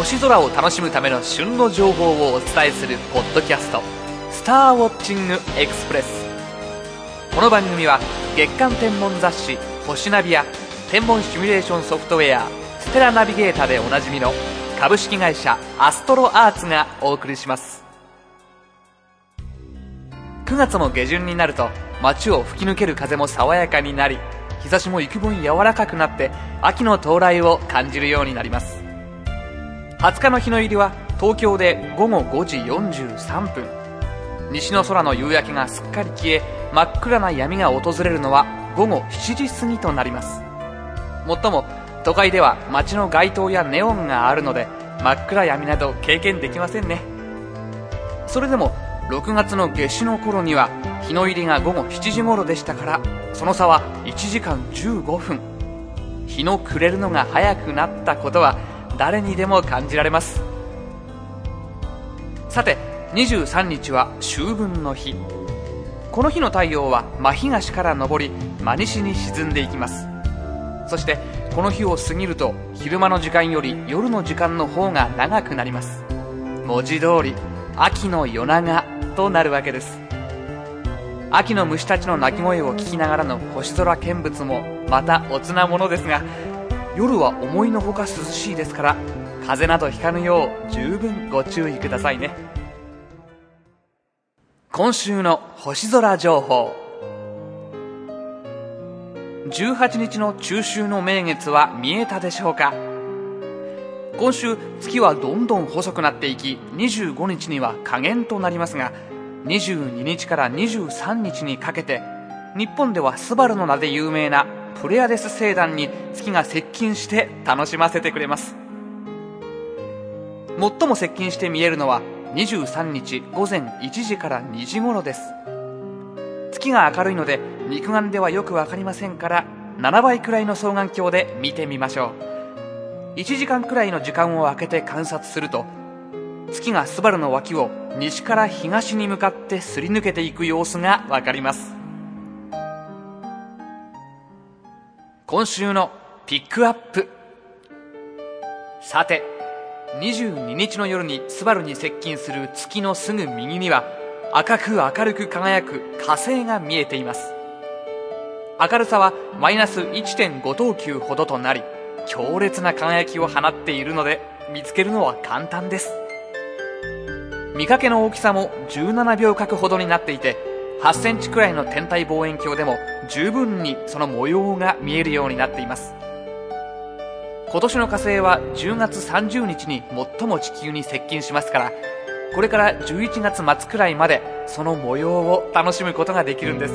星空を楽しむための旬の情報をお伝えするポッドキャスト「スターウォッチングエクスプレス」この番組は月間天文雑誌「星ナビ」や天文シミュレーションソフトウェア「ステラナビゲーター」でおなじみの株式会社アストロアーツがお送りします。9月も下旬になると街を吹き抜ける風も爽やかになり日差しも幾分柔らかくなって秋の到来を感じるようになります。20日の日の入りは東京で午後5時43分。西の空の夕焼けがすっかり消え真っ暗な闇が訪れるのは午後7時過ぎとなります。もっとも都会では街の街灯やネオンがあるので真っ暗闇など経験できませんね。それでも6月の夏至の頃には日の入りが午後7時頃でしたからその差は1時間15分。日の暮れるのが早くなったことは誰にでも感じられます。さて23日は秋分の日。この日の太陽は真東から昇り真西に沈んでいきます。そしてこの日を過ぎると昼間の時間より夜の時間の方が長くなります。文字通り秋の夜長となるわけです。秋の虫たちの鳴き声を聞きながらの星空見物もまたおつなものですが夜は思いのほか涼しいですから風邪などひかぬよう十分ご注意くださいね。今週の星空情報。18日の中秋の名月は見えたでしょうか。今週月はどんどん細くなっていき25日には下限となりますが22日から23日にかけて日本ではスバルの名で有名なプレアデス星団に月が接近して楽しませてくれます。最も接近して見えるのは23日午前1時から2時頃です。月が明るいので肉眼ではよく分かりませんから7倍くらいの双眼鏡で見てみましょう。1時間くらいの時間を空けて観察すると月がスバルの脇を西から東に向かってすり抜けていく様子が分かります。今週のピックアップ。さて22日の夜にスバルに接近する月のすぐ右には赤く明るく輝く火星が見えています。明るさはマイナス1.5等級ほどとなり強烈な輝きを放っているので見つけるのは簡単です。見かけの大きさも17秒角ほどになっていて8センチくらいの天体望遠鏡でも十分にその模様が見えるようになっています。今年の火星は10月30日に最も地球に接近しますからこれから11月末くらいまでその模様を楽しむことができるんです。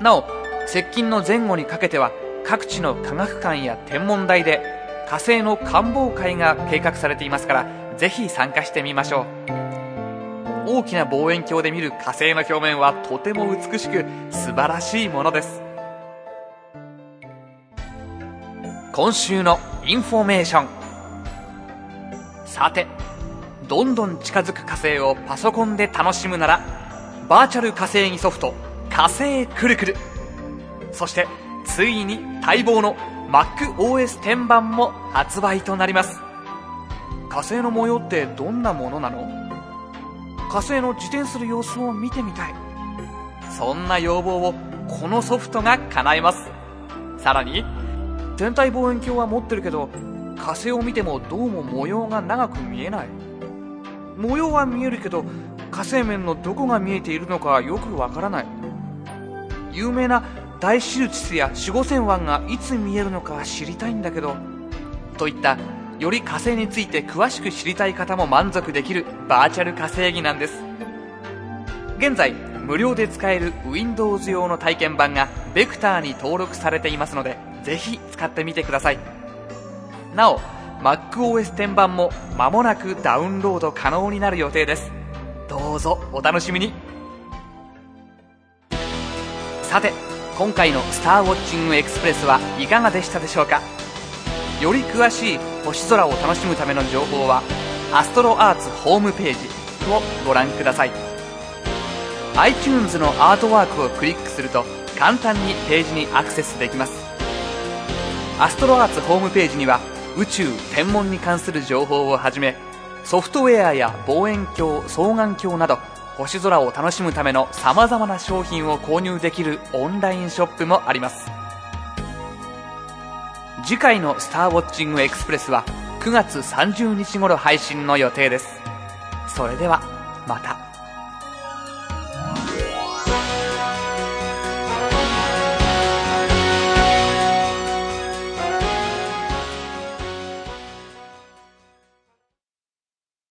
なお接近の前後にかけては各地の科学館や天文台で火星の観望会が計画されていますからぜひ参加してみましょう。大きな望遠鏡で見る火星の表面はとても美しく素晴らしいものです。今週のインフォメーション。さてどんどん近づく火星をパソコンで楽しむならバーチャル火星儀ソフト火星くるくる。そしてついに待望の MacOS10 版も発売となります。火星の模様ってどんなものなの？火星の自転する様子を見てみたい。そんな要望をこのソフトが叶えます。さらに天体望遠鏡は持ってるけど火星を見てもどうも模様が長く見えない。模様は見えるけど火星面のどこが見えているのかよくわからない。有名な大手術や守護線湾がいつ見えるのか知りたいんだけど。といったより火星について詳しく知りたい方も満足できるバーチャル火星儀なんです。現在無料で使える Windows 用の体験版がベクターに登録されていますのでぜひ使ってみてください。なお MacOS10 版も間もなくダウンロード可能になる予定です。どうぞお楽しみに。さて今回の「スターウォッチングエクスプレス」はいかがでしたでしょうか？より詳しい星空を楽しむための情報はアストロアーツホームページをご覧ください。iTunes のアートワークをクリックすると簡単にページにアクセスできます。アストロアーツホームページには宇宙天文に関する情報をはじめソフトウェアや望遠鏡双眼鏡など星空を楽しむための様々な商品を購入できるオンラインショップもあります。次回の「スターウォッチングエクスプレス」は9月30日頃配信の予定です。それではまた。